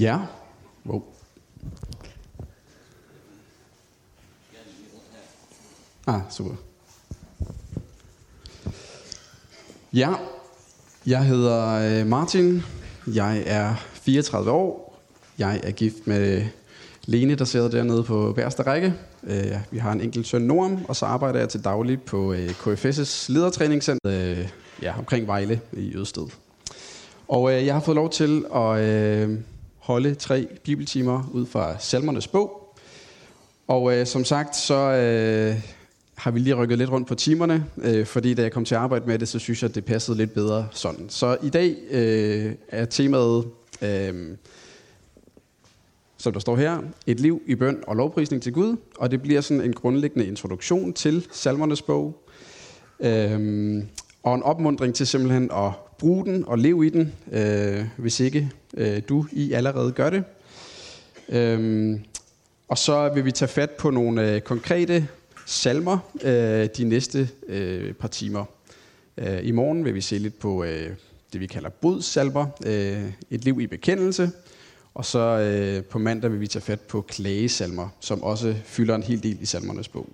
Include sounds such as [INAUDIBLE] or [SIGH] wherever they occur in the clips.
Ja. Wow. Ah, super. Ja, jeg hedder øh, Martin. Jeg er 34 år. Jeg er gift med Lene, der sidder dernede på værste række. Øh, vi har en enkelt søn, Norm, og så arbejder jeg til daglig på øh, KFS' ledertræningscenter ja, omkring Vejle i Ødsted. Og jeg har fået lov til at holde tre bibeltimer ud fra salmernes bog. Og øh, som sagt, så øh, har vi lige rykket lidt rundt på timerne, øh, fordi da jeg kom til at arbejde med det, så synes jeg, at det passede lidt bedre sådan. Så i dag øh, er temaet, øh, som der står her, et liv i bøn og lovprisning til Gud, og det bliver sådan en grundlæggende introduktion til salmernes bog, øh, og en opmundring til simpelthen at brug den og lev i den, øh, hvis ikke øh, du I allerede gør det. Øhm, og så vil vi tage fat på nogle øh, konkrete salmer øh, de næste øh, par timer. Øh, I morgen vil vi se lidt på øh, det, vi kalder bodsalmer, øh, et liv i bekendelse. Og så øh, på mandag vil vi tage fat på klagesalmer, som også fylder en hel del i salmernes bog.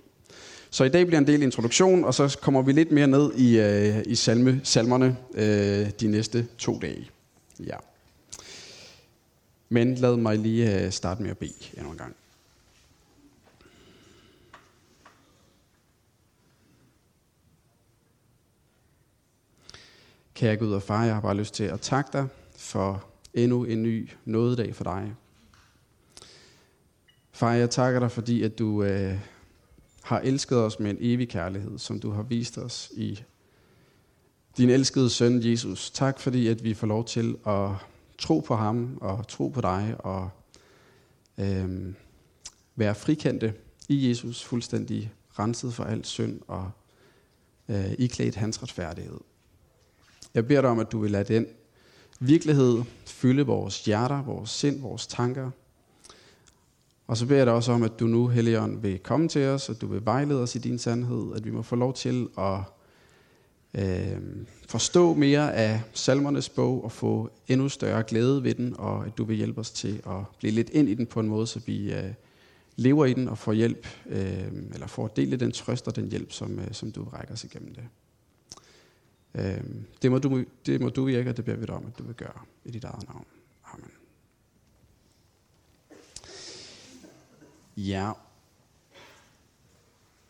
Så i dag bliver en del introduktion, og så kommer vi lidt mere ned i, øh, i salme, salmerne øh, de næste to dage. Ja. Men lad mig lige øh, starte med at bede endnu en gang. Kære Gud og far, jeg har bare lyst til at takke dig for endnu en ny nådedag for dig. Far, jeg takker dig, fordi at du øh, har elsket os med en evig kærlighed, som du har vist os i din elskede søn Jesus. Tak fordi, at vi får lov til at tro på ham og tro på dig og øh, være frikendte i Jesus, fuldstændig renset for alt synd og øh, iklædt hans retfærdighed. Jeg beder dig om, at du vil lade den virkelighed fylde vores hjerter, vores sind, vores tanker. Og så beder jeg dig også om, at du nu, Helligånd, vil komme til os, at du vil vejlede os i din sandhed, at vi må få lov til at øh, forstå mere af salmernes bog og få endnu større glæde ved den, og at du vil hjælpe os til at blive lidt ind i den på en måde, så vi øh, lever i den og får hjælp, øh, eller får dele den trøst og den hjælp, som, øh, som du rækker os igennem det. Øh, det, må du, det må du virke, og det beder vi dig om, at du vil gøre i dit eget navn. Ja.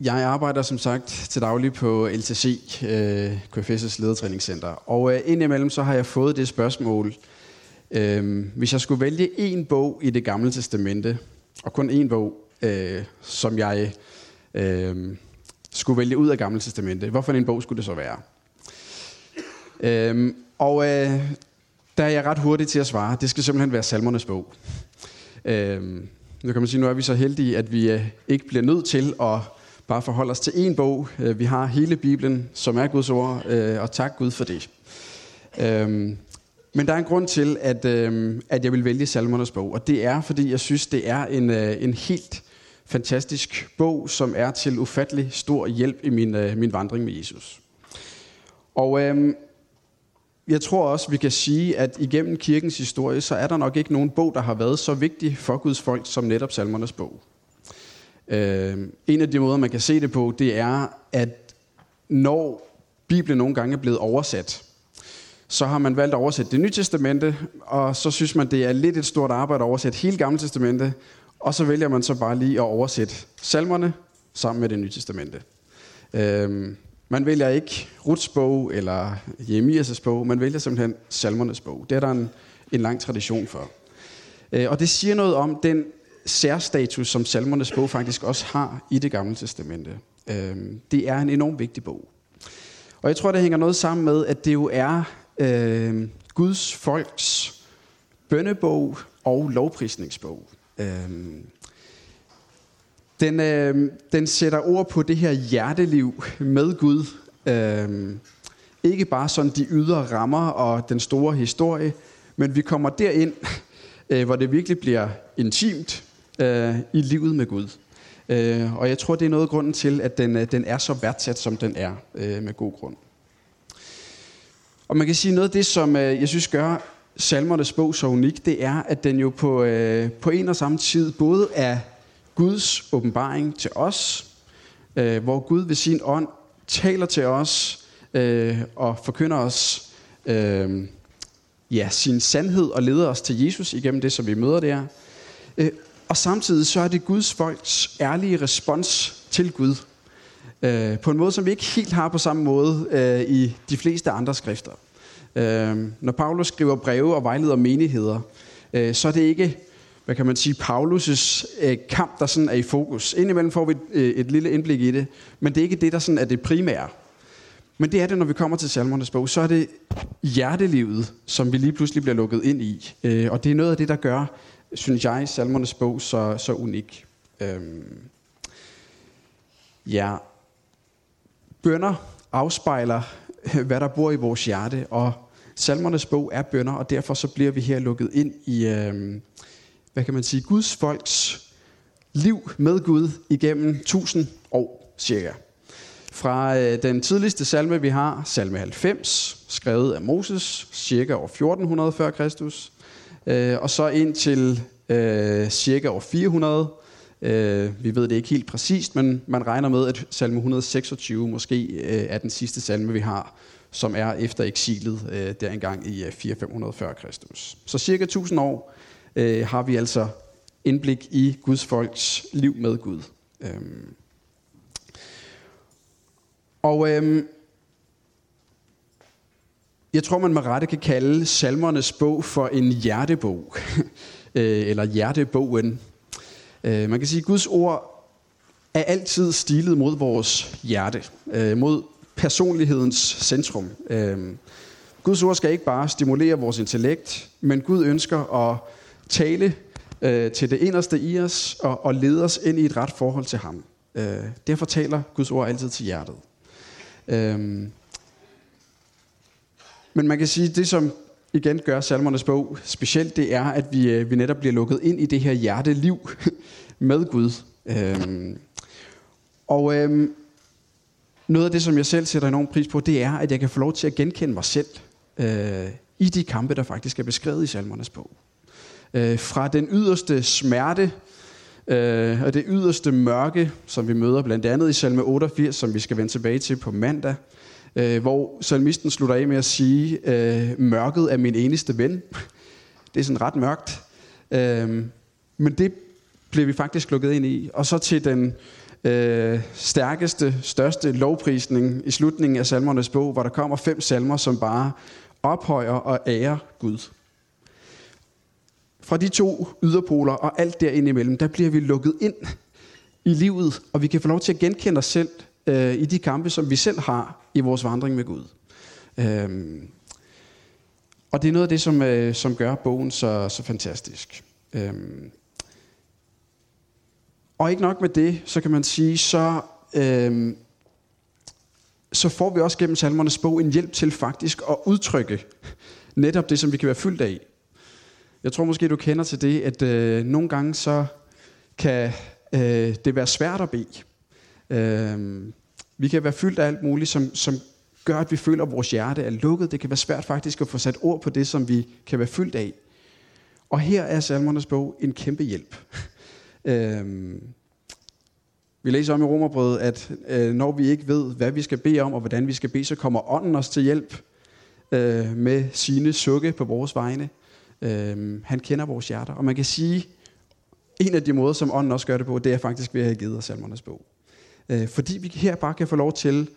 Jeg arbejder som sagt til daglig på LTC, øh, KFS' ledertræningscenter. Og øh, indimellem så har jeg fået det spørgsmål, øh, hvis jeg skulle vælge en bog i det gamle testamente, og kun en bog, øh, som jeg øh, skulle vælge ud af gamle testamente, hvorfor en bog skulle det så være? Øhm, og øh, der er jeg ret hurtig til at svare. Det skal simpelthen være salmernes bog. Øhm, nu kan man sige, nu er vi så heldige, at vi øh, ikke bliver nødt til at bare forholde os til én bog. Øh, vi har hele Bibelen, som er Guds ord, øh, og tak Gud for det. Øhm, men der er en grund til, at, øhm, at jeg vil vælge salmernes bog, og det er, fordi jeg synes, det er en, en helt fantastisk bog, som er til ufattelig stor hjælp i min, min vandring med Jesus. Og øhm, jeg tror også, vi kan sige, at igennem kirkens historie, så er der nok ikke nogen bog, der har været så vigtig for Guds folk, som netop salmernes bog. Øh, en af de måder, man kan se det på, det er, at når Bibelen nogle gange er blevet oversat, så har man valgt at oversætte det nye testamente, og så synes man, det er lidt et stort arbejde at oversætte hele gamle testamente, og så vælger man så bare lige at oversætte salmerne sammen med det nye testamente. Øh, man vælger ikke Ruts bog eller Jeremias' bog, man vælger simpelthen salmernes bog. Det er der en, en lang tradition for. Øh, og det siger noget om den særstatus, som salmernes bog faktisk også har i det gamle testamente. Øhm, det er en enormt vigtig bog. Og jeg tror, det hænger noget sammen med, at det jo er øh, Guds folks bønnebog og lovprisningsbog. Øh, den, øh, den sætter ord på det her hjerteliv med Gud. Øh, ikke bare sådan de ydre rammer og den store historie, men vi kommer derind, [LAUGHS] øh, hvor det virkelig bliver intimt øh, i livet med Gud. Øh, og jeg tror, det er noget af grunden til, at den, øh, den er så værdsat, som den er, øh, med god grund. Og man kan sige noget af det, som øh, jeg synes gør salmernes bog så unik, det er, at den jo på, øh, på en og samme tid både er Guds åbenbaring til os, øh, hvor Gud ved sin ånd taler til os øh, og forkynder os øh, ja, sin sandhed og leder os til Jesus igennem det, som vi møder der. Øh, og samtidig så er det Guds folks ærlige respons til Gud. Øh, på en måde, som vi ikke helt har på samme måde øh, i de fleste andre skrifter. Øh, når Paulus skriver breve og vejleder menigheder, øh, så er det ikke, hvad kan man sige, Paulus' øh, kamp, der sådan er i fokus. Indimellem får vi et, øh, et lille indblik i det, men det er ikke det, der sådan er det primære. Men det er det, når vi kommer til salmernes bog, så er det hjertelivet, som vi lige pludselig bliver lukket ind i. Øh, og det er noget af det, der gør, synes jeg, salmernes bog så, så unik. Øhm, ja, bønder afspejler, hvad der bor i vores hjerte, og salmernes bog er bønder, og derfor så bliver vi her lukket ind i, øhm, hvad kan man sige, Guds folks liv med Gud igennem tusind år cirka. Fra øh, den tidligste salme, vi har, salme 90, skrevet af Moses, cirka år 1400 før Kristus, øh, og så ind til øh, cirka år 400. Vi ved det ikke helt præcist, men man regner med, at salme 126 måske er den sidste salme, vi har, som er efter eksilet der engang i 4500 før Kristus. Så cirka 1000 år øh, har vi altså indblik i Guds folks liv med Gud. Øhm. Og øhm, jeg tror, man med rette kan kalde salmernes bog for en hjertebog, [LAUGHS] øh, eller hjertebogen. Øh, man kan sige, at Guds ord er altid stilet mod vores hjerte, øh, mod personlighedens centrum. Øhm. Guds ord skal ikke bare stimulere vores intellekt, men Gud ønsker at tale øh, til det inderste i os og, og lede os ind i et ret forhold til ham. Øh, derfor taler Guds ord altid til hjertet. Øh, Men man kan sige, det som igen gør salmernes bog specielt, det er, at vi, øh, vi netop bliver lukket ind i det her hjerteliv [LAUGHS] med Gud. Øh, Og øh, noget af det, som jeg selv sætter enorm pris på, det er, at jeg kan få lov til at genkende mig selv øh, i de kampe, der faktisk er beskrevet i salmernes bog. Øh, fra den yderste smerte, Øh, og det yderste mørke, som vi møder blandt andet i salme 88, som vi skal vende tilbage til på mandag, øh, hvor salmisten slutter af med at sige, øh, mørket er min eneste ven. [LAUGHS] Det er sådan ret mørkt. Øh, men det blev vi faktisk lukket ind i. Og så til den øh, stærkeste, største lovprisning i slutningen af salmernes bog, hvor der kommer fem salmer, som bare ophøjer og ærer Gud. Fra de to yderpoler og alt derimellem, der bliver vi lukket ind i livet, og vi kan få lov til at genkende os selv øh, i de kampe, som vi selv har i vores vandring med Gud. Øhm, og det er noget af det, som, øh, som gør bogen så, så fantastisk. Øhm, og ikke nok med det, så kan man sige, så, øhm, så får vi også gennem salmernes bog en hjælp til faktisk at udtrykke netop det, som vi kan være fyldt af. Jeg tror måske, du kender til det, at øh, nogle gange så kan øh, det være svært at bede. Øh, vi kan være fyldt af alt muligt, som, som gør, at vi føler, at vores hjerte er lukket. Det kan være svært faktisk at få sat ord på det, som vi kan være fyldt af. Og her er salmernes bog en kæmpe hjælp. [LAUGHS] øh, vi læser om i Romerbrødet, at øh, når vi ikke ved, hvad vi skal bede om, og hvordan vi skal bede, så kommer ånden os til hjælp øh, med sine sukke på vores vegne. Øhm, han kender vores hjerter. Og man kan sige, en af de måder, som ånden også gør det på, det er faktisk ved at have givet os salmernes bog. Øh, fordi vi her bare kan få lov til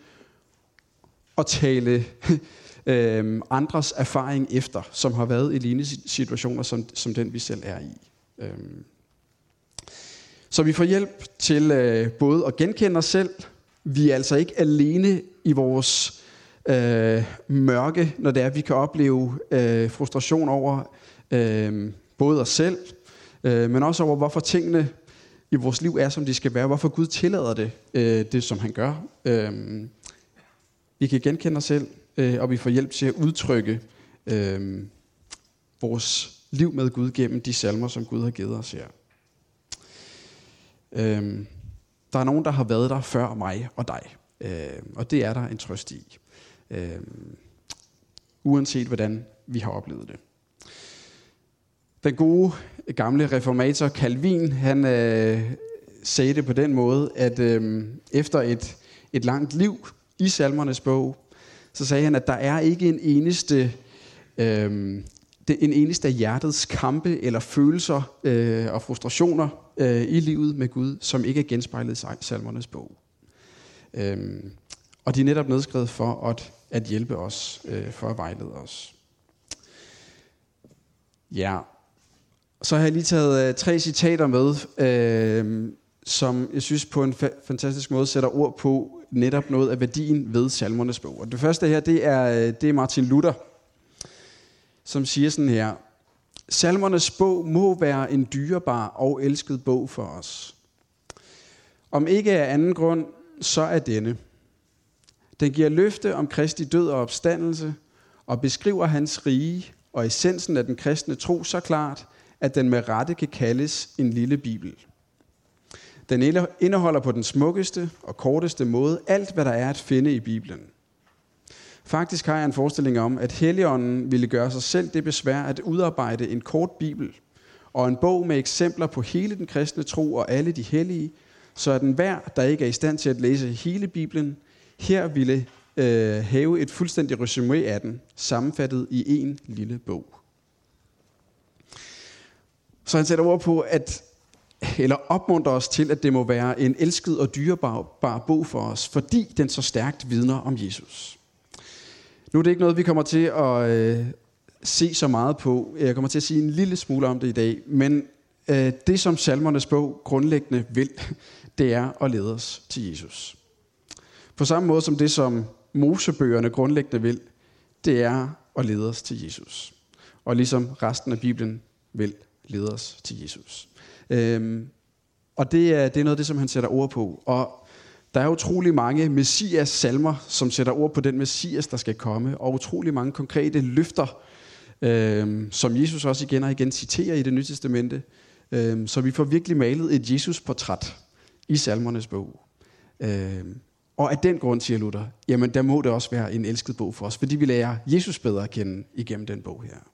at tale [LAUGHS] øh, andres erfaring efter, som har været i lignende situationer, som, som den vi selv er i. Øh. Så vi får hjælp til øh, både at genkende os selv, vi er altså ikke alene i vores øh, mørke, når det er, at vi kan opleve øh, frustration over, øh, både os selv, øh, men også over, hvorfor tingene i vores liv er, som de skal være, hvorfor Gud tillader det, øh, det som han gør. Øh, vi kan genkende os selv, øh, og vi får hjælp til at udtrykke øh, vores liv med Gud gennem de salmer, som Gud har givet os her. Øh, der er nogen, der har været der før mig og dig, øh, og det er der en trøst i. Øh, uanset hvordan vi har oplevet det. Den gode gamle reformator Calvin, han øh, sagde det på den måde, at øh, efter et, et langt liv i salmernes bog, så sagde han, at der er ikke en eneste, øh, en eneste af hjertets kampe eller følelser øh, og frustrationer øh, i livet med Gud, som ikke er genspejlet i salmernes bog. Øh, og de er netop nedskrevet for at, at hjælpe os, øh, for at vejlede os. Ja, så har jeg lige taget øh, tre citater med, øh, som jeg synes på en fa- fantastisk måde sætter ord på netop noget af værdien ved salmernes bog. Og det første her, det er, øh, det er Martin Luther, som siger sådan her. Salmernes bog må være en dyrebar og elsket bog for os. Om ikke af anden grund, så er denne. Den giver løfte om Kristi død og opstandelse, og beskriver hans rige og essensen af den kristne tro så klart, at den med rette kan kaldes en lille bibel. Den indeholder på den smukkeste og korteste måde alt, hvad der er at finde i Bibelen. Faktisk har jeg en forestilling om, at Helligånden ville gøre sig selv det besvær at udarbejde en kort bibel og en bog med eksempler på hele den kristne tro og alle de hellige, så at enhver, der ikke er i stand til at læse hele Bibelen, her ville øh, have et fuldstændigt resume af den, sammenfattet i en lille bog. Så han sætter ord på, at eller opmuntrer os til, at det må være en elsket og dyrebar bog for os, fordi den så stærkt vidner om Jesus. Nu er det ikke noget, vi kommer til at øh, se så meget på. Jeg kommer til at sige en lille smule om det i dag, men øh, det, som salmernes bog grundlæggende vil, [LAUGHS] det er at lede os til Jesus. På samme måde som det, som Mosebøgerne grundlæggende vil, det er at lede os til Jesus. Og ligesom resten af Bibelen vil lede os til Jesus. Øhm, og det er, det er noget af det, som han sætter ord på. Og der er utrolig mange messias salmer, som sætter ord på den messias, der skal komme, og utrolig mange konkrete løfter, øhm, som Jesus også igen og igen citerer i det nye testamente. Øhm, så vi får virkelig malet et Jesus-portræt i salmernes bog. Øhm, og af den grund, siger Luther, jamen der må det også være en elsket bog for os, fordi vi lærer Jesus bedre at kende igennem den bog her.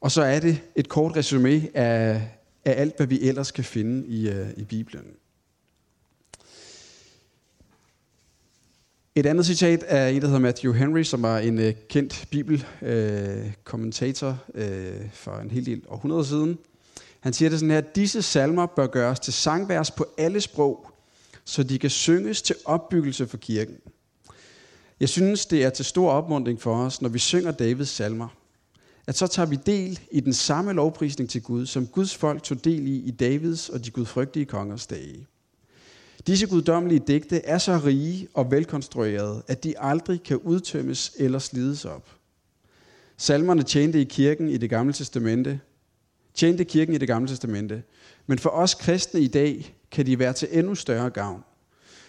Og så er det et kort resume af, af alt, hvad vi ellers kan finde i, uh, i Bibelen. Et andet citat er en, der hedder Matthew Henry, som var en uh, kendt bibelkommentator uh, uh, for en hel del århundreder siden. Han siger det sådan her, disse salmer bør gøres til sangvers på alle sprog, så de kan synges til opbyggelse for kirken. Jeg synes, det er til stor opmuntring for os, når vi synger Davids salmer, at så tager vi del i den samme lovprisning til Gud, som Guds folk tog del i i Davids og de gudfrygtige kongers dage. Disse guddommelige digte er så rige og velkonstruerede, at de aldrig kan udtømmes eller slides op. Salmerne tjente i kirken i det gamle testamente, tjente kirken i det gamle testamente, men for os kristne i dag kan de være til endnu større gavn.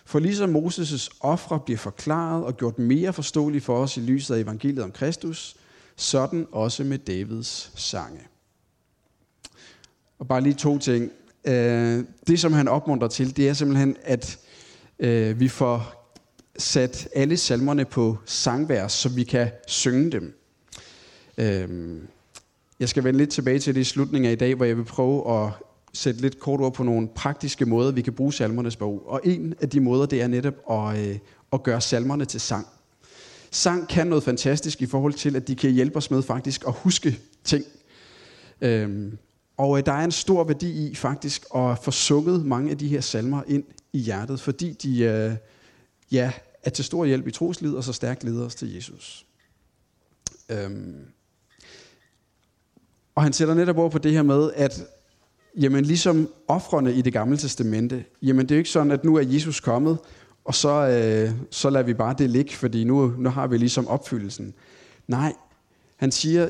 For ligesom Moses' ofre bliver forklaret og gjort mere forståelige for os i lyset af evangeliet om Kristus, sådan også med Davids sange. Og bare lige to ting. Øh, det, som han opmuntrer til, det er simpelthen, at øh, vi får sat alle salmerne på sangvers, så vi kan synge dem. Øh, jeg skal vende lidt tilbage til det i slutningen af i dag, hvor jeg vil prøve at sætte lidt kort ord på nogle praktiske måder, vi kan bruge salmernes bog. Og en af de måder, det er netop at, at gøre salmerne til sang. Sang kan noget fantastisk i forhold til, at de kan hjælpe os med faktisk at huske ting. Øhm, og øh, der er en stor værdi i faktisk at få sunget mange af de her salmer ind i hjertet, fordi de øh, ja, er til stor hjælp i troslivet og så stærkt leder os til Jesus. Øhm, og han sætter netop over på det her med, at jamen ligesom offrene i det gamle testamente, jamen det er jo ikke sådan, at nu er Jesus kommet, og så, øh, så lader vi bare det ligge, fordi nu, nu har vi ligesom opfyldelsen. Nej, han siger,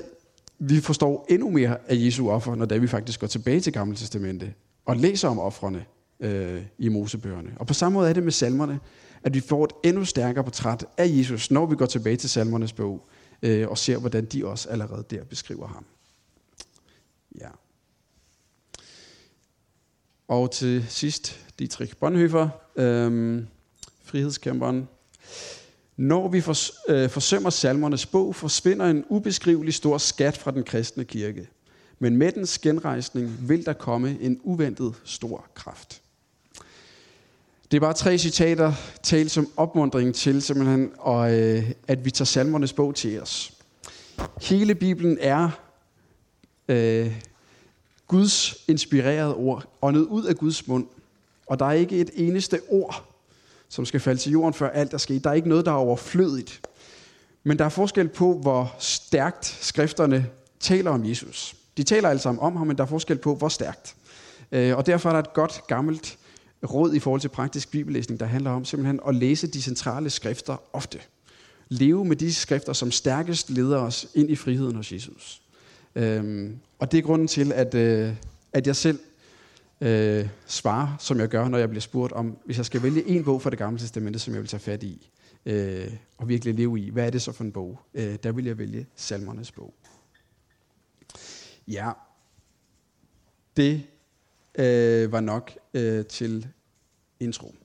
vi forstår endnu mere af Jesu offer, når vi faktisk går tilbage til Gamle Testamente og læser om offrene øh, i Mosebøgerne. Og på samme måde er det med salmerne, at vi får et endnu stærkere portræt af Jesus, når vi går tilbage til salmernes bog øh, og ser, hvordan de også allerede der beskriver ham. Ja. Og til sidst, Dietrich Bonhoeffer, øh, frihedskæmperen. Når vi øh, forsømmer salmernes bog, forsvinder en ubeskrivelig stor skat fra den kristne kirke. Men med dens genrejsning vil der komme en uventet stor kraft. Det er bare tre citater talt som opmundring til simpelthen, og, øh, at vi tager salmernes bog til os. Hele Bibelen er øh, Guds inspirerede ord, åndet ud af Guds mund. Og der er ikke et eneste ord, som skal falde til jorden, før alt er sket. Der er ikke noget, der er overflødigt. Men der er forskel på, hvor stærkt skrifterne taler om Jesus. De taler alle sammen om ham, men der er forskel på, hvor stærkt. Øh, og derfor er der et godt, gammelt råd i forhold til praktisk bibellæsning, der handler om simpelthen at læse de centrale skrifter ofte. Leve med de skrifter, som stærkest leder os ind i friheden hos Jesus. Øhm, og det er grunden til, at, øh, at jeg selv øh, svare, som jeg gør, når jeg bliver spurgt om, hvis jeg skal vælge en bog fra det gamle testamente, som jeg vil tage fat i, øh, og virkelig leve i, hvad er det så for en bog? Øh, der vil jeg vælge salmernes bog. Ja, det øh, var nok øh, til intro.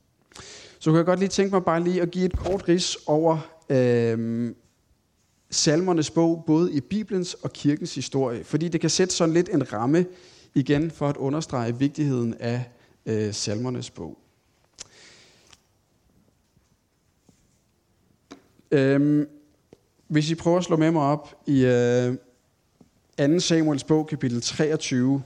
Så kunne jeg godt lige tænke mig bare lige at give et kort ris over øh, salmernes bog, både i Bibelens og kirkens historie, fordi det kan sætte sådan lidt en ramme igen for at understrege vigtigheden af øh, salmernes bog. Øhm, hvis I prøver at slå med mig op i øh, 2. Samuels bog, kapitel 23,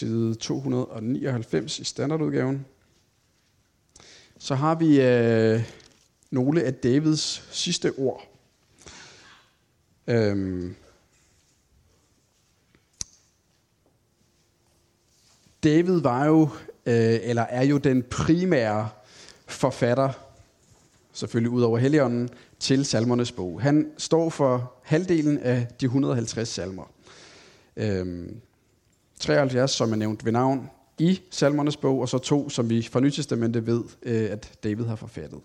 side 299 i standardudgaven. Så har vi øh, nogle af Davids sidste ord. Øhm, David var jo, øh, eller er jo den primære forfatter, selvfølgelig ud over Helligånden, til salmernes bog. Han står for halvdelen af de 150 salmer. Øhm, 73, som er nævnt ved navn i salmernes bog, og så to, som vi fra Nytestamentet ved, øh, at David har forfattet.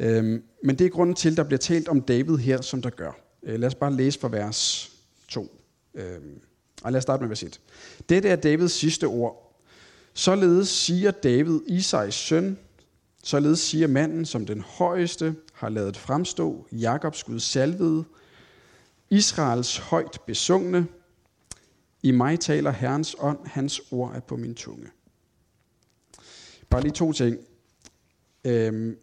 Øhm, men det er grunden til, at der bliver talt om David her, som der gør. Øh, lad os bare læse fra vers 2. Øhm, og lad os starte med vers 1. Dette er Davids sidste ord. Således siger David, Isais søn, således siger manden, som den højeste har lavet fremstå, Jakobs Gud salvede, Israels højt besungne, i mig taler Herrens ånd, hans ord er på min tunge. Bare lige to ting. Øhm,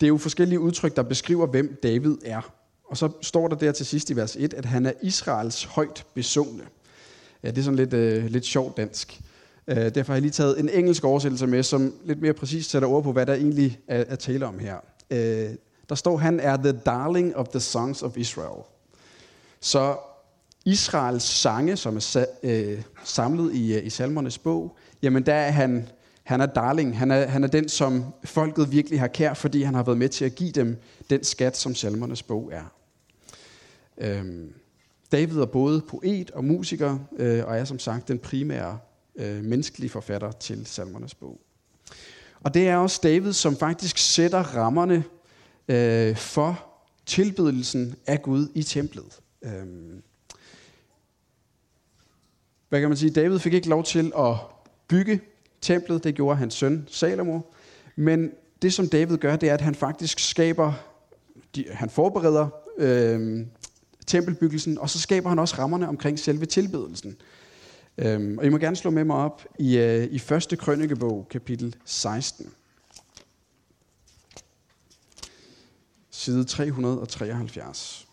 det er jo forskellige udtryk, der beskriver, hvem David er. Og så står der der til sidst i vers 1, at han er Israels højt besungne. Ja, det er sådan lidt, øh, lidt sjovt dansk. Øh, derfor har jeg lige taget en engelsk oversættelse med, som lidt mere præcist sætter ord på, hvad der egentlig er, er tale om her. Øh, der står, han er the darling of the sons of Israel. Så Israels sange, som er øh, samlet i, øh, i salmernes bog, jamen der er han, han er darling. Han er, han er den, som folket virkelig har kær, fordi han har været med til at give dem den skat, som salmernes bog er. Øhm, David er både poet og musiker, øh, og er som sagt den primære øh, menneskelige forfatter til salmernes bog. Og det er også David, som faktisk sætter rammerne øh, for tilbedelsen af Gud i templet. Øhm, hvad kan man sige, David fik ikke lov til at bygge templet, det gjorde hans søn Salomo. Men det som David gør, det er, at han faktisk skaber, de, han forbereder øh, tempelbyggelsen, og så skaber han også rammerne omkring selve tilbedelsen. Øhm, og I må gerne slå med mig op i, øh, i 1. krønikebog, kapitel 16. Side 373.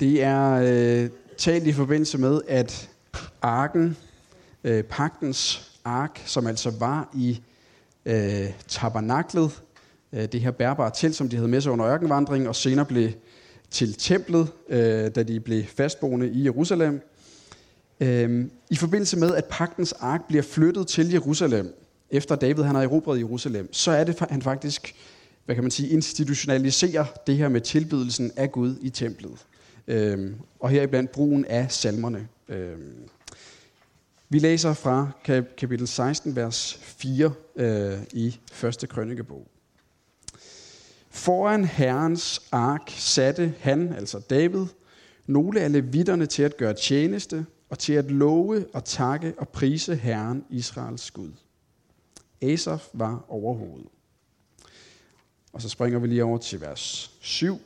Det er øh, talt i forbindelse med, at arken, øh, pagtens ark, som altså var i øh, tabernaklet, øh, det her bærbare telt, som de havde med sig under ørkenvandringen, og senere blev til templet, øh, da de blev fastboende i Jerusalem. Øh, I forbindelse med, at pagtens ark bliver flyttet til Jerusalem, efter David han har erobret Jerusalem, så er det, han faktisk, hvad kan man sige, institutionaliserer det her med tilbedelsen af Gud i templet. Øhm, og heriblandt brugen af salmerne. Øh, Vi læser fra kapitel 16, vers 4 øh, i første krønikebog. Foran Herrens ark satte han, altså David, nogle af levitterne til at gøre tjeneste og til at love og takke og prise Herren Israels Gud. Asaf var overhovedet. Og så springer vi lige over til vers 7.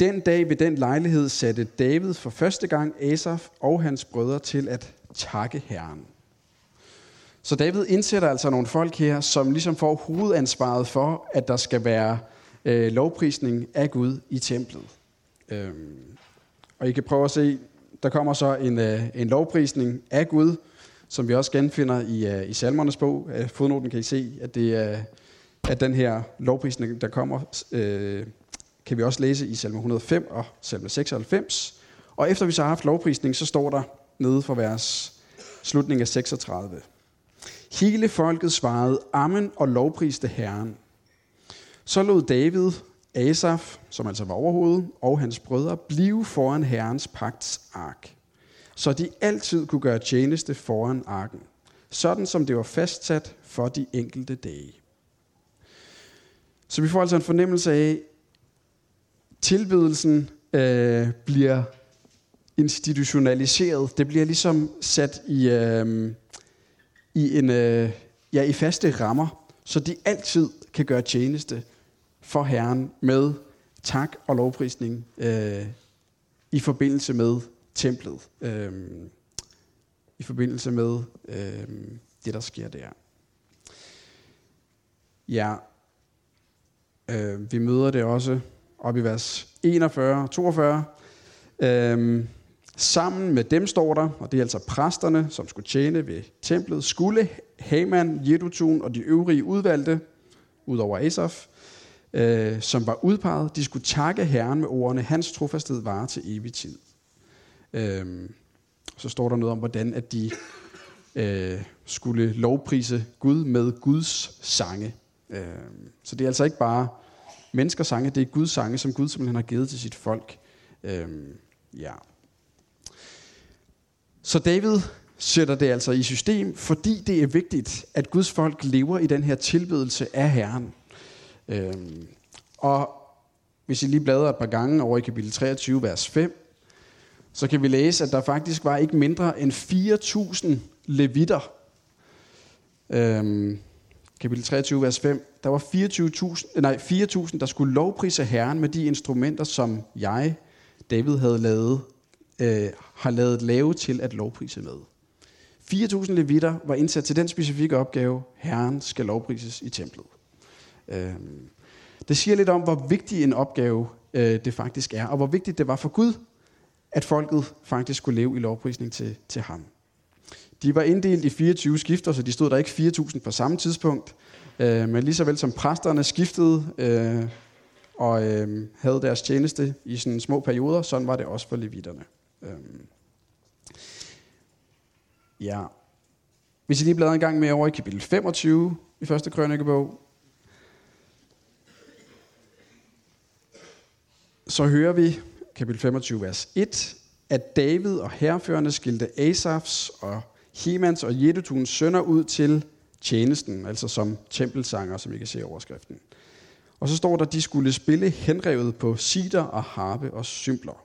Den dag ved den lejlighed satte David for første gang Asaf og hans brødre til at takke Herren. Så David indsætter altså nogle folk her, som ligesom får hovedansvaret for, at der skal være øh, lovprisning af Gud i templet. Øhm, og I kan prøve at se, der kommer så en, øh, en lovprisning af Gud, som vi også genfinder i, øh, i salmernes bog. Øh, fodnoten kan I se, at det er at den her lovprisning, der kommer, øh, kan vi også læse i salme 105 og salme 96. Og efter vi så har haft lovprisning, så står der nede for vers slutning af 36. Hele folket svarede Amen og lovpriste Herren. Så lod David, Asaf, som altså var overhovedet, og hans brødre blive foran Herrens pagts ark, så de altid kunne gøre tjeneste foran arken, sådan som det var fastsat for de enkelte dage. Så vi får altså en fornemmelse af, tilbedelsen øh, bliver institutionaliseret. Det bliver ligesom sat i, øh, i, en, øh, ja, i faste rammer, så de altid kan gøre tjeneste for Herren med tak og lovprisning øh, i forbindelse med templet. Øh, I forbindelse med øh, det, der sker der. Ja, øh, vi møder det også op i vers 41 42. Øhm, Sammen med dem står der, og det er altså præsterne, som skulle tjene ved templet, skulle Haman, Jedutun og de øvrige udvalgte, udover Asaf, øh, som var udpeget, de skulle takke Herren med ordene, hans trofasthed varer til evig tid. Øhm, så står der noget om, hvordan at de øh, skulle lovprise Gud med Guds sange. Øh, så det er altså ikke bare menneskers sange, det er Guds sange, som Gud simpelthen har givet til sit folk. Øhm, ja. Så David sætter det altså i system, fordi det er vigtigt, at Guds folk lever i den her tilbedelse af Herren. Øhm, og hvis I lige bladrer et par gange over i kapitel 23, vers 5, så kan vi læse, at der faktisk var ikke mindre end 4.000 levitter. Øhm, kapitel 23, vers 5. Der var 24.000, øh, nej, 4.000, der skulle lovprise Herren med de instrumenter, som jeg, David, havde lavet øh, har lavet lave til at lovprise med. 4.000 levitter var indsat til den specifikke opgave, Herren skal lovprises i templet. Øh, det siger lidt om, hvor vigtig en opgave øh, det faktisk er, og hvor vigtigt det var for Gud, at folket faktisk skulle leve i lovprisning til, til ham. De var inddelt i 24 skifter, så de stod der ikke 4.000 på samme tidspunkt. Øh, men lige så vel som præsterne skiftede øh, og øh, havde deres tjeneste i sådan små perioder, sådan var det også for levitterne. Øh. Ja. Hvis I lige bladrer en gang med over i kapitel 25 i første krønikebog, så hører vi, kapitel 25, vers 1, at David og herførende skilte Asafs og Hemans og Jedutuns sønner ud til tjenesten, altså som tempelsanger, som I kan se i overskriften. Og så står der, at de skulle spille henrevet på sider og harpe og symbler.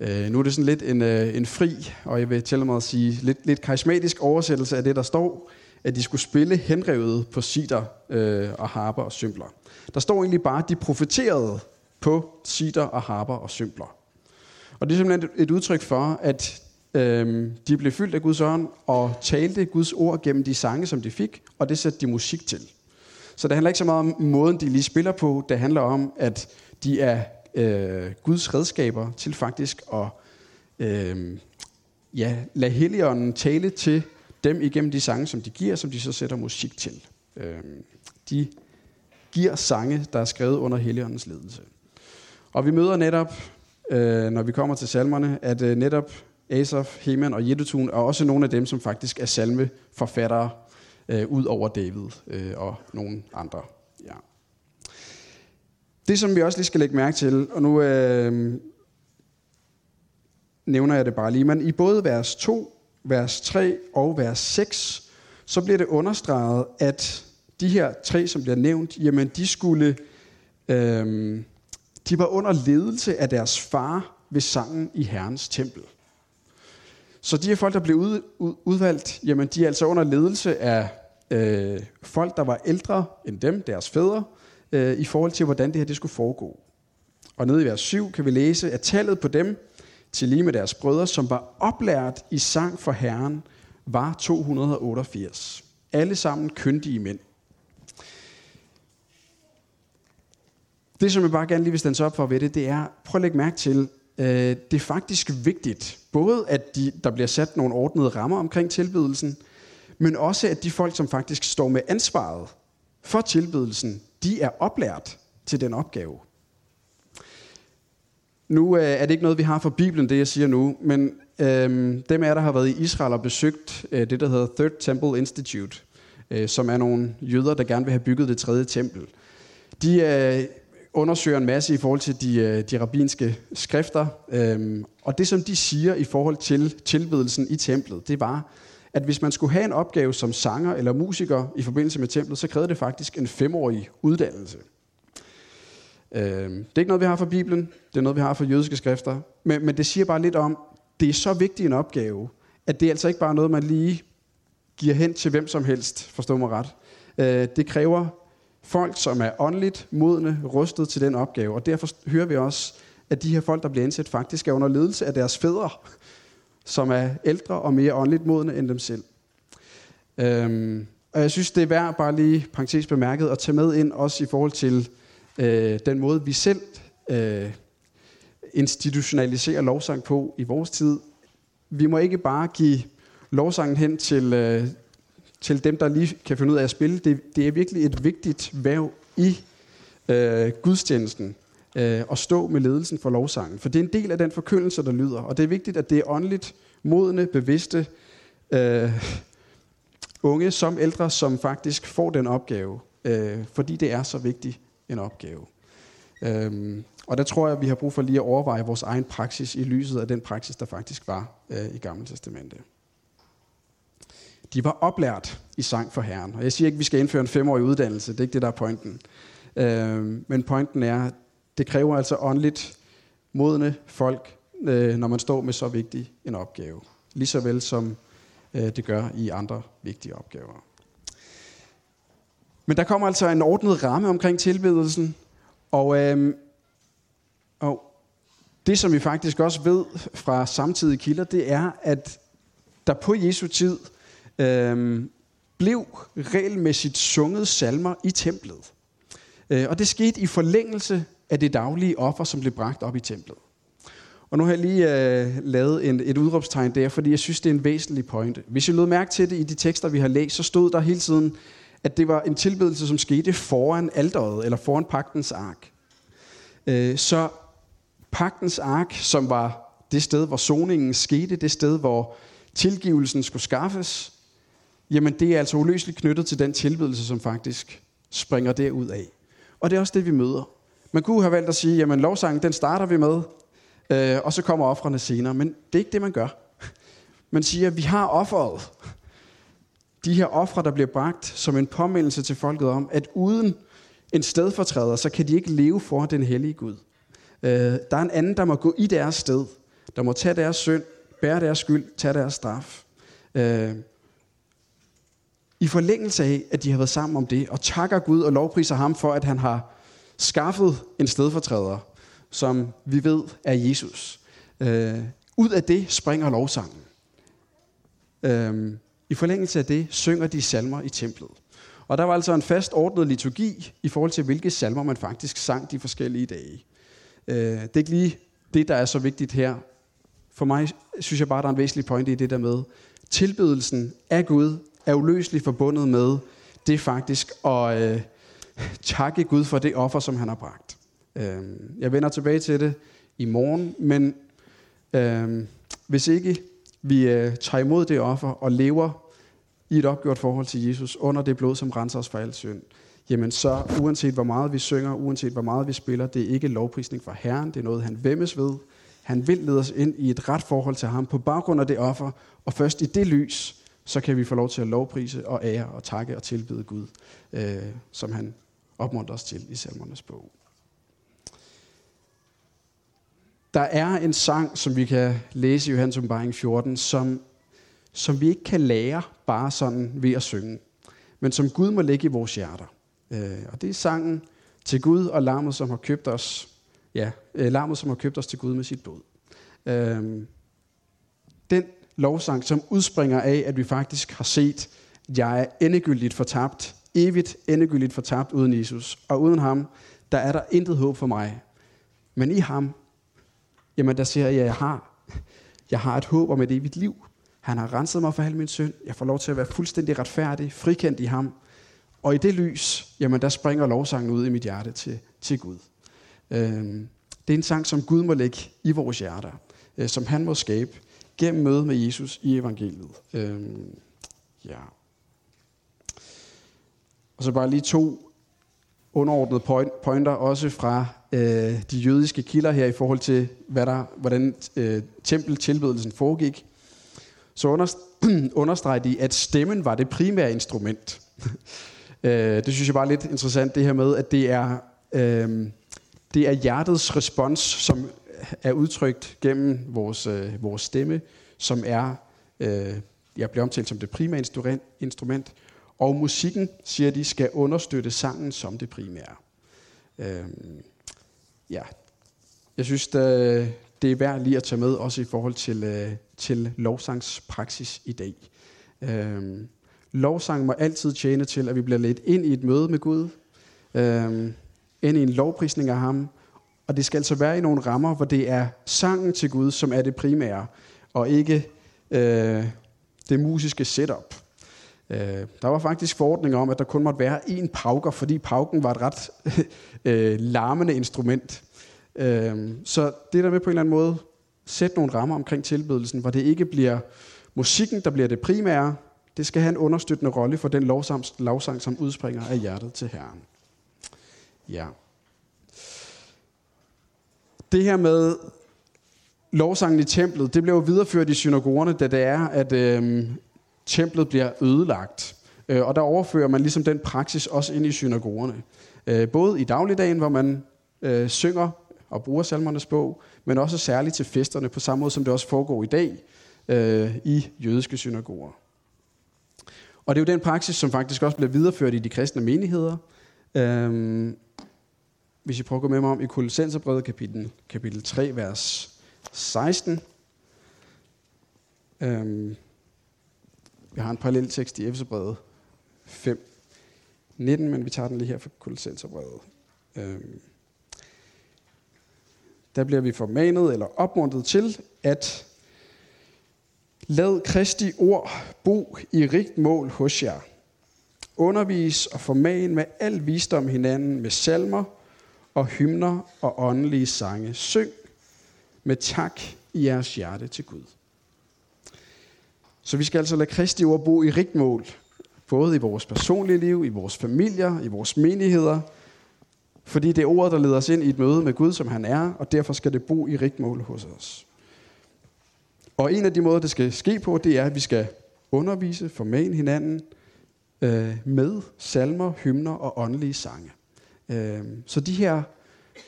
Øh, nu er det sådan lidt en, øh, en fri, og jeg vil tælle mig at sige, lidt, lidt karismatisk oversættelse af det, der står, at de skulle spille henrevet på sider øh, og harper og symbler. Der står egentlig bare, at de profeterede på sider og harper og symbler. Og det er simpelthen et udtryk for, at Øhm, de blev fyldt af Guds ånd og talte Guds ord gennem de sange, som de fik, og det satte de musik til. Så det handler ikke så meget om måden, de lige spiller på. Det handler om, at de er øh, Guds redskaber til faktisk at øh, ja, lade Helligånden tale til dem igennem de sange, som de giver, som de så sætter musik til. Øh, de giver sange, der er skrevet under Helligåndens ledelse. Og vi møder netop, øh, når vi kommer til salmerne, at øh, netop Asaf, Heman og Jedutun er også nogle af dem, som faktisk er salmeforfattere øh, ud over David øh, og nogle andre. Ja. Det, som vi også lige skal lægge mærke til, og nu, øh, nævner jeg det bare lige. Men i både vers 2, vers 3 og vers 6, så bliver det understreget, at de her tre, som bliver nævnt, jamen de skulle, øh, de var under ledelse af deres far ved sangen i Herrens tempel. Så de her folk, der blev ud, ud, udvalgt, jamen de er altså under ledelse af øh, folk, der var ældre end dem, deres fædre, øh, i forhold til, hvordan det her det skulle foregå. Og nede i vers 7 kan vi læse, at tallet på dem, til lige med deres brødre, som var oplært i sang for Herren, var 288. Alle sammen kyndige mænd. Det, som jeg bare gerne lige vil stande op for ved det, det er, prøv at lægge mærke til, øh, det er faktisk vigtigt, både at de, der bliver sat nogle ordnede rammer omkring tilbedelsen, men også at de folk, som faktisk står med ansvaret for tilbedelsen, de er oplært til den opgave. Nu øh, er det ikke noget, vi har fra Bibelen, det jeg siger nu, men øh, dem af der har været i Israel og besøgt øh, det, der hedder Third Temple Institute, øh, som er nogle jøder, der gerne vil have bygget det tredje tempel. De øh, undersøger en masse i forhold til de, øh, de rabbinske skrifter, øh, og det, som de siger i forhold til tilbedelsen i templet, det var, at hvis man skulle have en opgave som sanger eller musiker i forbindelse med templet, så krævede det faktisk en femårig uddannelse. Øh, det er ikke noget, vi har fra Bibelen, det er noget, vi har fra jødiske skrifter, men, men det siger bare lidt om, det er så vigtig en opgave, at det er altså ikke bare noget, man lige giver hen til hvem som helst, forstå mig ret. Øh, det kræver folk, som er åndeligt modne, rustet til den opgave, og derfor hører vi også, at de her folk, der bliver ansat, faktisk er under ledelse af deres fædre, som er ældre og mere åndeligt modne end dem selv. Øhm, og jeg synes, det er værd bare lige parentes bemærket at tage med ind også i forhold til øh, den måde, vi selv øh, institutionaliserer lovsang på i vores tid. Vi må ikke bare give lovsangen hen til, øh, til dem, der lige kan finde ud af at spille. Det, det er virkelig et vigtigt værv i øh, gudstjenesten øh, at stå med ledelsen for lovsangen. For det er en del af den forkyndelse, der lyder. Og det er vigtigt, at det er åndeligt modne, bevidste øh, unge som ældre, som faktisk får den opgave. Øh, fordi det er så vigtig en opgave. Øhm, og der tror jeg, at vi har brug for lige at overveje vores egen praksis i lyset af den praksis, der faktisk var øh, i Gamle Testamentet. De var oplært i sang for Herren. Og jeg siger ikke, at vi skal indføre en femårig uddannelse. Det er ikke det, der er pointen. Øh, men pointen er, det kræver altså åndeligt modne folk, øh, når man står med så vigtig en opgave. Lige så vel som øh, det gør i andre vigtige opgaver. Men der kommer altså en ordnet ramme omkring tilbedelsen, og, øh, og det, som vi faktisk også ved fra samtidige kilder, det er, at der på Jesu tid øh, blev regelmæssigt sunget salmer i templet. Øh, og det skete i forlængelse af det daglige offer, som blev bragt op i templet. Og nu har jeg lige øh, lavet en, et udråbstegn der, fordi jeg synes, det er en væsentlig pointe. Hvis I lød mærke til det i de tekster, vi har læst, så stod der hele tiden, at det var en tilbedelse, som skete foran alderet, eller foran pagtens ark. Øh, så pagtens ark, som var det sted, hvor soningen skete, det sted, hvor tilgivelsen skulle skaffes, jamen det er altså uløseligt knyttet til den tilbedelse, som faktisk springer derud af. Og det er også det, vi møder. Man kunne have valgt at sige, jamen lovsangen, den starter vi med, øh, og så kommer offrene senere. Men det er ikke det, man gør. Man siger, vi har offeret. De her ofre, der bliver bragt som en påmindelse til folket om, at uden en stedfortræder, så kan de ikke leve for den hellige Gud. Øh, der er en anden, der må gå i deres sted, der må tage deres synd, bære deres skyld, tage deres straf. Øh, i forlængelse af, at de har været sammen om det, og takker Gud og lovpriser ham for, at han har skaffet en stedfortræder, som vi ved er Jesus. Øh, ud af det springer lovsangen. Øh, I forlængelse af det synger de salmer i templet. Og der var altså en fast ordnet liturgi i forhold til, hvilke salmer man faktisk sang de forskellige dage. Øh, det er ikke lige det, der er så vigtigt her. For mig synes jeg bare, der er en væsentlig pointe i det der med, tilbedelsen af Gud er uløseligt forbundet med det faktisk at øh, takke Gud for det offer, som han har bragt. Øh, jeg vender tilbage til det i morgen, men øh, hvis ikke vi øh, tager imod det offer og lever i et opgjort forhold til Jesus, under det blod, som renser os for al synd, jamen så uanset hvor meget vi synger, uanset hvor meget vi spiller, det er ikke lovprisning for Herren, det er noget, han vemmes ved. Han vil lede os ind i et ret forhold til ham på baggrund af det offer, og først i det lys, så kan vi få lov til at lovprise og ære og takke og tilbede Gud, øh, som han opmuntrer os til i salmernes bog. Der er en sang, som vi kan læse i Johannes Umbaring 14, som, som vi ikke kan lære bare sådan ved at synge, men som Gud må lægge i vores hjerter. Øh, og det er sangen til Gud og lammet, som har købt os, ja, øh, lammet, som har købt os til Gud med sit blod. Øh, den lovsang, som udspringer af, at vi faktisk har set, at jeg er endegyldigt fortabt, evigt endegyldigt fortabt uden Jesus. Og uden ham, der er der intet håb for mig. Men i ham, jamen der siger jeg, at jeg har, jeg har et håb om et evigt liv. Han har renset mig for al min synd. Jeg får lov til at være fuldstændig retfærdig, frikendt i ham. Og i det lys, jamen der springer lovsangen ud i mit hjerte til, til Gud. Øhm, det er en sang, som Gud må lægge i vores hjerter, øh, som han må skabe gennem møde med Jesus i evangeliet. Øhm, ja. Og så bare lige to underordnede point, pointer, også fra øh, de jødiske kilder her i forhold til, hvad der, hvordan øh, tempeltilbedelsen foregik. Så [CLEARS THROAT] understreger de, at stemmen var det primære instrument. [LAUGHS] øh, det synes jeg bare er lidt interessant, det her med, at det er, øh, det er hjertets respons, som er udtrykt gennem vores, øh, vores stemme, som er, øh, jeg bliver omtalt som det primære instrument, og musikken, siger de, skal understøtte sangen som det primære. Øh, ja, jeg synes, det, det er værd lige at tage med, også i forhold til, øh, til lovsangspraksis i dag. Øh, lovsang må altid tjene til, at vi bliver ledt ind i et møde med Gud, øh, ind i en lovprisning af ham, og det skal altså være i nogle rammer, hvor det er sangen til Gud, som er det primære, og ikke øh, det musiske setup. Øh, der var faktisk forordning om, at der kun måtte være én pauker, fordi pauken var et ret [LAUGHS] øh, larmende instrument. Øh, så det der med på en eller anden måde, sætte nogle rammer omkring tilbedelsen, hvor det ikke bliver musikken, der bliver det primære, det skal have en understøttende rolle for den lovsang, lovsang som udspringer af hjertet til Herren. Ja. Det her med lovsangen i templet, det blev videreført i synagogerne, da det er, at øh, templet bliver ødelagt. Øh, og der overfører man ligesom den praksis også ind i synagogerne. Øh, både i dagligdagen, hvor man øh, synger og bruger salmernes bog, men også særligt til festerne, på samme måde som det også foregår i dag øh, i jødiske synagoger. Og det er jo den praksis, som faktisk også bliver videreført i de kristne menigheder. Øh, hvis I prøver at gå med mig om i Kolossenserbrevet kapitel, kapitel 3, vers 16. Øhm, vi har en parallel tekst i Efeserbrevet 5, 19, men vi tager den lige her fra Kolossenserbrevet. Øhm, der bliver vi formanet eller opmuntret til, at lad Kristi ord bo i rigt mål hos jer. Undervis og forman med al visdom hinanden med salmer og hymner og åndelige sange. Syng med tak i jeres hjerte til Gud. Så vi skal altså lade Kristi ord bo i rigt mål, både i vores personlige liv, i vores familier, i vores menigheder, fordi det er ordet, der leder os ind i et møde med Gud, som han er, og derfor skal det bo i rigt mål hos os. Og en af de måder, det skal ske på, det er, at vi skal undervise, formane hinanden øh, med salmer, hymner og åndelige sange. Øh, så de her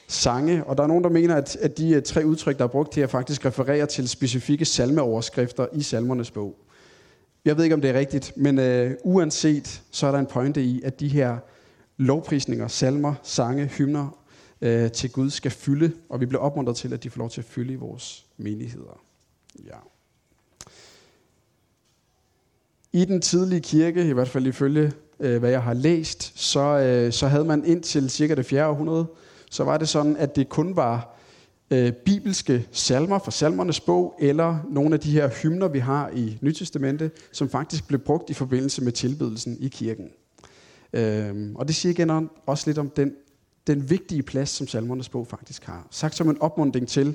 sange, og der er nogen, der mener, at, at de øh, tre udtryk, der er brugt her, faktisk refererer til specifikke salmeoverskrifter i salmernes bog. Jeg ved ikke, om det er rigtigt, men øh, uanset, så er der en pointe i, at de her lovprisninger, salmer, sange, hymner øh, til Gud skal fylde, og vi bliver opmuntret til, at de får lov til at fylde i vores menigheder. Ja. I den tidlige kirke, i hvert fald ifølge øh, hvad jeg har læst, så, øh, så havde man indtil cirka det 4. århundrede, så var det sådan, at det kun var øh, bibelske salmer fra salmernes bog, eller nogle af de her hymner, vi har i Nytestamentet, som faktisk blev brugt i forbindelse med tilbedelsen i kirken. Øh, og det siger igen også lidt om den, den vigtige plads, som salmernes bog faktisk har. Sagt som en opmundring til,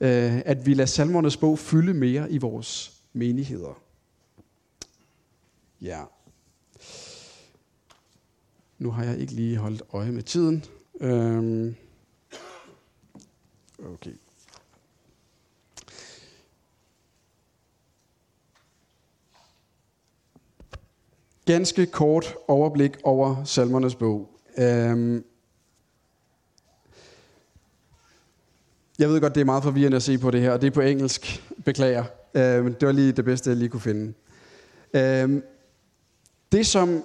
øh, at vi lader salmernes bog fylde mere i vores menigheder. Ja. Nu har jeg ikke lige holdt øje med tiden. Øhm. Okay. Ganske kort overblik over salmernes bog. Øhm. Jeg ved godt, det er meget forvirrende at se på det her, og det er på engelsk. Beklager. Øh, det var lige det bedste, jeg lige kunne finde. Øh, det, som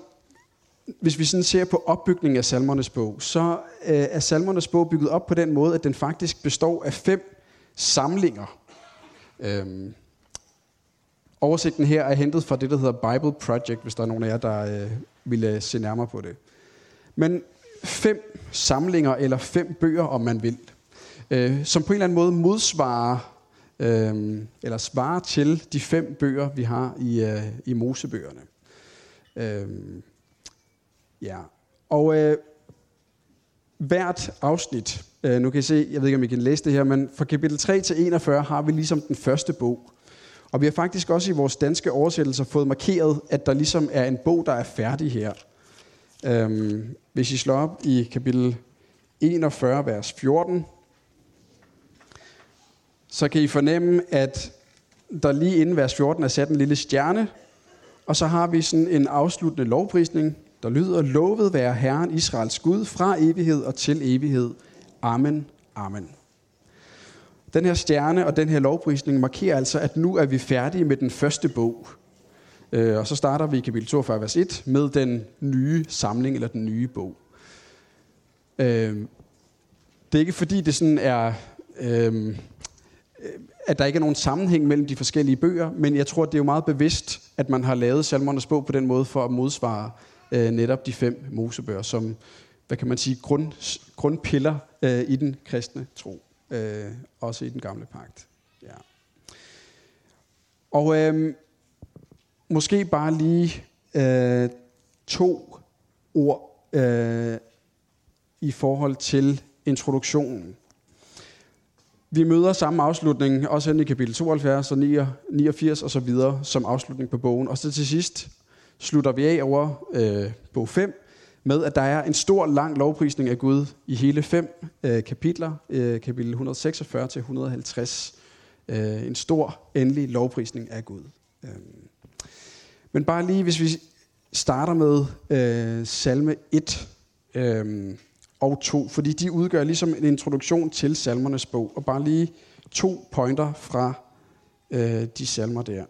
hvis vi sådan ser på opbygningen af salmernes bog, så øh, er salmernes bog bygget op på den måde, at den faktisk består af fem samlinger. Øhm, oversigten her er hentet fra det, der hedder Bible Project, hvis der er nogen af jer, der øh, ville se nærmere på det. Men fem samlinger, eller fem bøger, om man vil, øh, som på en eller anden måde modsvarer, øh, eller svarer til de fem bøger, vi har i, øh, i Mosebøgerne. Øh, ja, og øh, hvert afsnit, øh, nu kan I se, jeg ved ikke, om I kan læse det her, men fra kapitel 3 til 41 har vi ligesom den første bog. Og vi har faktisk også i vores danske oversættelser fået markeret, at der ligesom er en bog, der er færdig her. Øhm, hvis I slår op i kapitel 41, vers 14, så kan I fornemme, at der lige inden vers 14 er sat en lille stjerne, og så har vi sådan en afsluttende lovprisning, der lyder, lovet være Herren Israels Gud fra evighed og til evighed. Amen, amen. Den her stjerne og den her lovprisning markerer altså, at nu er vi færdige med den første bog. Øh, og så starter vi i kapitel 42, vers 1 med den nye samling, eller den nye bog. Øh, det er ikke fordi, det sådan er, øh, at der ikke er nogen sammenhæng mellem de forskellige bøger, men jeg tror, det er jo meget bevidst, at man har lavet salmernes bog på den måde for at modsvare øh, netop de fem mosebøger, som, hvad kan man sige, grund, grundpiller øh, i den kristne tro. Øh, også i den gamle pagt. Ja. Og øh, måske bare lige øh, to ord øh, i forhold til introduktionen. Vi møder samme afslutning, også i kapitel 72 og 89 og så videre, som afslutning på bogen. Og så til sidst slutter vi af over øh, bog 5, med, at der er en stor, lang lovprisning af Gud i hele fem øh, kapitler, øh, kapitel 146 til 150. Øh, en stor, endelig lovprisning af Gud. Øh. Men bare lige, hvis vi starter med øh, salme 1 øh, og 2, fordi de udgør ligesom en introduktion til salmernes bog, og bare lige to pointer fra øh, de salmer der.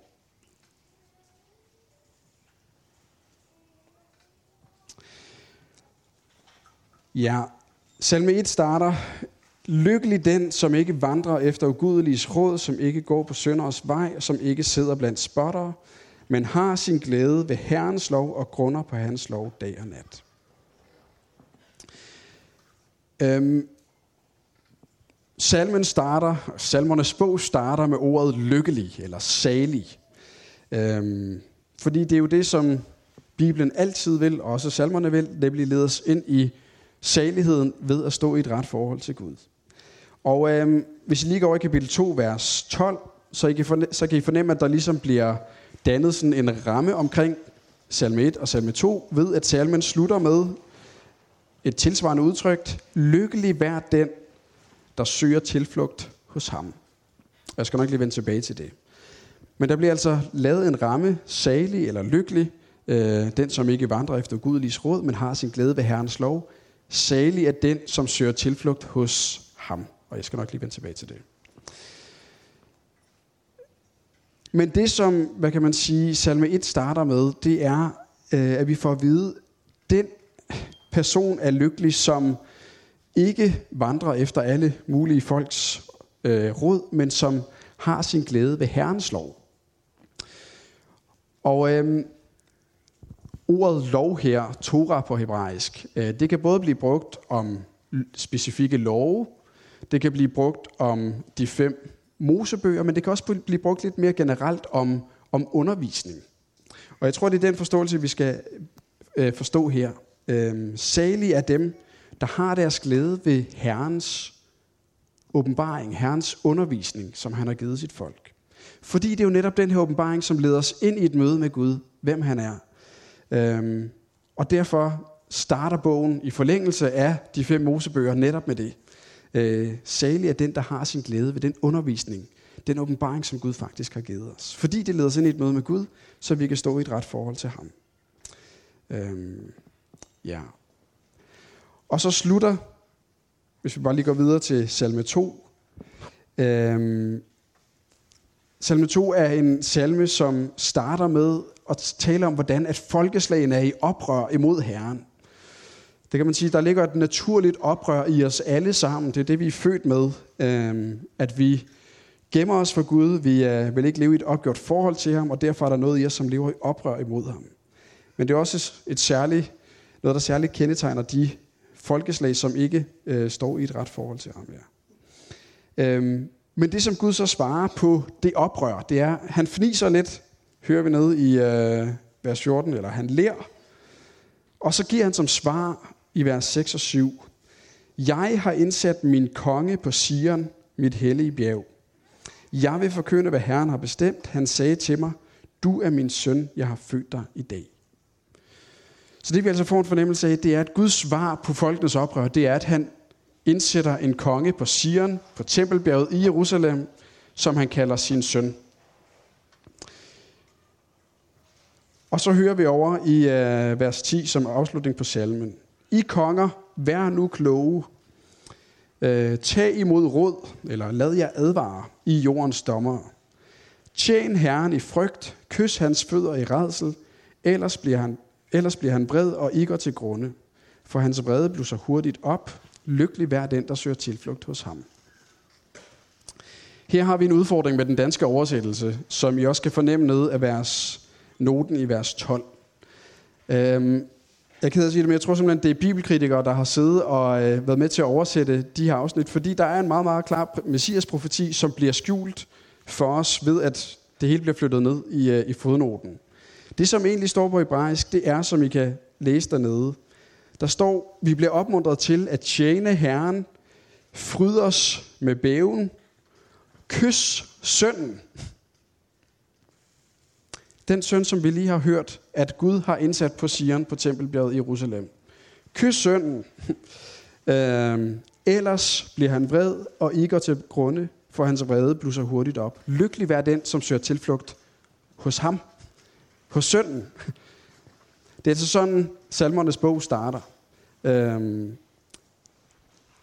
Ja, salme 1 starter, Lykkelig den, som ikke vandrer efter ugudeliges råd, som ikke går på sønderes vej, som ikke sidder blandt spottere, men har sin glæde ved Herrens lov og grunder på hans lov dag og nat. Øhm, salmen starter, salmernes bog starter med ordet lykkelig eller salig. Øhm, fordi det er jo det, som Bibelen altid vil, og også salmerne vil, nemlig ledes ind i saligheden ved at stå i et ret forhold til Gud. Og øhm, hvis I lige går over i kapitel 2, vers 12, så, I kan fornemme, så kan I fornemme, at der ligesom bliver dannet sådan en ramme omkring salme 1 og salme 2, ved at salmen slutter med et tilsvarende udtryk, lykkelig vær den, der søger tilflugt hos ham. Jeg skal nok lige vende tilbage til det. Men der bliver altså lavet en ramme, salig eller lykkelig, øh, den som ikke vandrer efter Guds råd, men har sin glæde ved Herrens lov, Salig er den, som søger tilflugt hos ham. Og jeg skal nok lige vende tilbage til det. Men det, som, hvad kan man sige, salme 1 starter med, det er, øh, at vi får at vide, den person er lykkelig, som ikke vandrer efter alle mulige folks øh, råd, men som har sin glæde ved Herrens lov. Og øh, Ordet lov her, Torah på hebraisk, øh, det kan både blive brugt om specifikke love, det kan blive brugt om de fem mosebøger, men det kan også blive brugt lidt mere generelt om, om undervisning. Og jeg tror, det er den forståelse, vi skal øh, forstå her. Øh, salige er dem, der har deres glæde ved Herrens åbenbaring, Herrens undervisning, som han har givet sit folk. Fordi det er jo netop den her åbenbaring, som leder os ind i et møde med Gud, hvem han er, Øhm, og derfor starter bogen i forlængelse af de fem mosebøger netop med det. Øh, salig er den, der har sin glæde ved den undervisning, den åbenbaring, som Gud faktisk har givet os. Fordi det leder os ind i et møde med Gud, så vi kan stå i et ret forhold til ham. Øhm, ja. Og så slutter, hvis vi bare lige går videre til salme 2. Øhm, salme 2 er en salme, som starter med at tale om, hvordan at folkeslagene er i oprør imod Herren. Det kan man sige, der ligger et naturligt oprør i os alle sammen. Det er det, vi er født med. Øhm, at vi gemmer os for Gud. Vi øh, vil ikke leve i et opgjort forhold til ham, og derfor er der noget i os, som lever i oprør imod ham. Men det er også et særligt, noget, der særligt kendetegner de folkeslag, som ikke øh, står i et ret forhold til ham. Ja. Øhm, men det, som Gud så svarer på det oprør, det er, han fniser lidt, hører vi nede i øh, vers 14, eller han ler, og så giver han som svar i vers 6 og 7, Jeg har indsat min konge på Sion, mit hellige bjerg. Jeg vil forkynde, hvad Herren har bestemt. Han sagde til mig, du er min søn, jeg har født dig i dag. Så det vi altså får en fornemmelse af, det er, at Guds svar på folkenes oprør, det er, at han indsætter en konge på Sion, på tempelbjerget i Jerusalem, som han kalder sin søn. Og så hører vi over i øh, vers 10 som afslutning på salmen. I konger, vær nu kloge. Øh, tag imod råd, eller lad jer advare i jordens dommer. Tjen Herren i frygt, kys hans fødder i redsel, ellers bliver han, ellers bliver han bred og ikke til grunde. For hans brede blusser hurtigt op, lykkelig hver den, der søger tilflugt hos ham. Her har vi en udfordring med den danske oversættelse, som I også kan fornemme nede af vers, noten i vers 12. Øhm, jeg kan sige det, men jeg tror simpelthen, det er bibelkritikere, der har siddet og øh, været med til at oversætte de her afsnit, fordi der er en meget, meget klar messias-profeti, som bliver skjult for os ved, at det hele bliver flyttet ned i, øh, i fodnoten. Det, som egentlig står på hebraisk, det er, som I kan læse dernede. Der står, vi bliver opmuntret til at tjene Herren, fryd os med bæven, kys sønnen. Den søn, som vi lige har hørt, at Gud har indsat på Sion på tempelbjerget i Jerusalem. Kys sønnen. [LAUGHS] øhm, ellers bliver han vred, og I går til grunde, for hans vrede blusser hurtigt op. Lykkelig vær den, som søger tilflugt hos ham. Hos sønnen. [LAUGHS] Det er så sådan, salmernes bog starter. Øhm,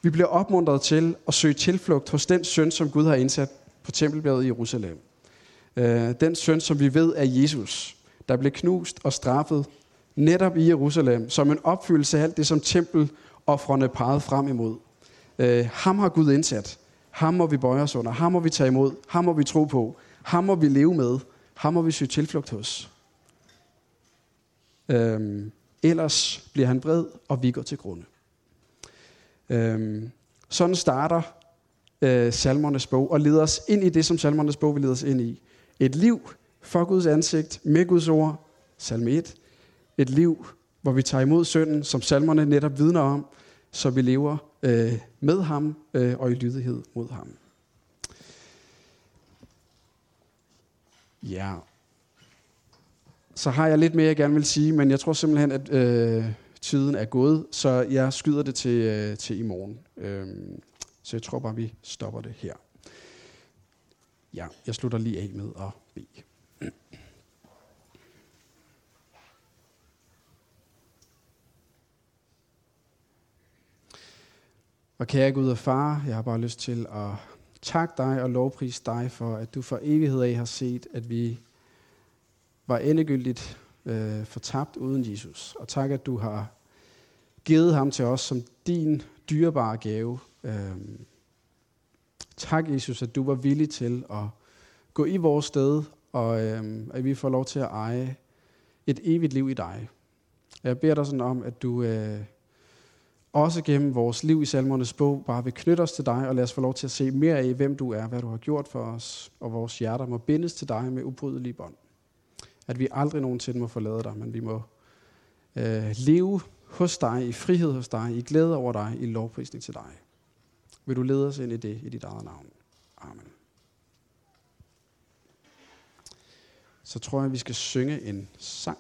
vi bliver opmuntret til at søge tilflugt hos den søn, som Gud har indsat på tempelbjerget i Jerusalem. Øh, den søn, som vi ved er Jesus, der blev knust og straffet netop i Jerusalem, som en opfyldelse af alt det, som tempeloffrene pegede frem imod. Øh, ham har Gud indsat. Ham må vi bøje os under. Ham må vi tage imod. Ham må vi tro på. Ham må vi leve med. Ham må vi søge tilflugt hos. Øhm, ellers bliver han bred, og vi går til grunde. Øhm, sådan starter øh, salmernes bog, og leder os ind i det, som salmernes bog vil lede os ind i. Et liv for Guds ansigt, med Guds ord, salme 1. Et liv, hvor vi tager imod synden, som salmerne netop vidner om, så vi lever øh, med ham øh, og i lydighed mod ham. Ja. Så har jeg lidt mere, jeg gerne vil sige, men jeg tror simpelthen, at øh, tiden er gået, så jeg skyder det til, øh, til i morgen. Øh, så jeg tror bare, vi stopper det her. Ja, jeg slutter lige af med at bede. Og kære Gud og far, jeg har bare lyst til at takke dig og lovprise dig for, at du for evighed af har set, at vi var endegyldigt øh, fortabt uden Jesus. Og tak, at du har givet ham til os som din dyrebare gave. Øh, tak, Jesus, at du var villig til at gå i vores sted, og øh, at vi får lov til at eje et evigt liv i dig. Jeg beder dig sådan om, at du øh, også gennem vores liv i salmernes bog bare vil knytte os til dig, og lad os få lov til at se mere af, hvem du er, hvad du har gjort for os, og vores hjerter må bindes til dig med ubrydelige bånd. At vi aldrig nogensinde må forlade dig, men vi må øh, leve hos dig, i frihed hos dig, i glæde over dig, i lovprisning til dig. Vil du lede os ind i det i dit eget navn? Amen. Så tror jeg, vi skal synge en sang.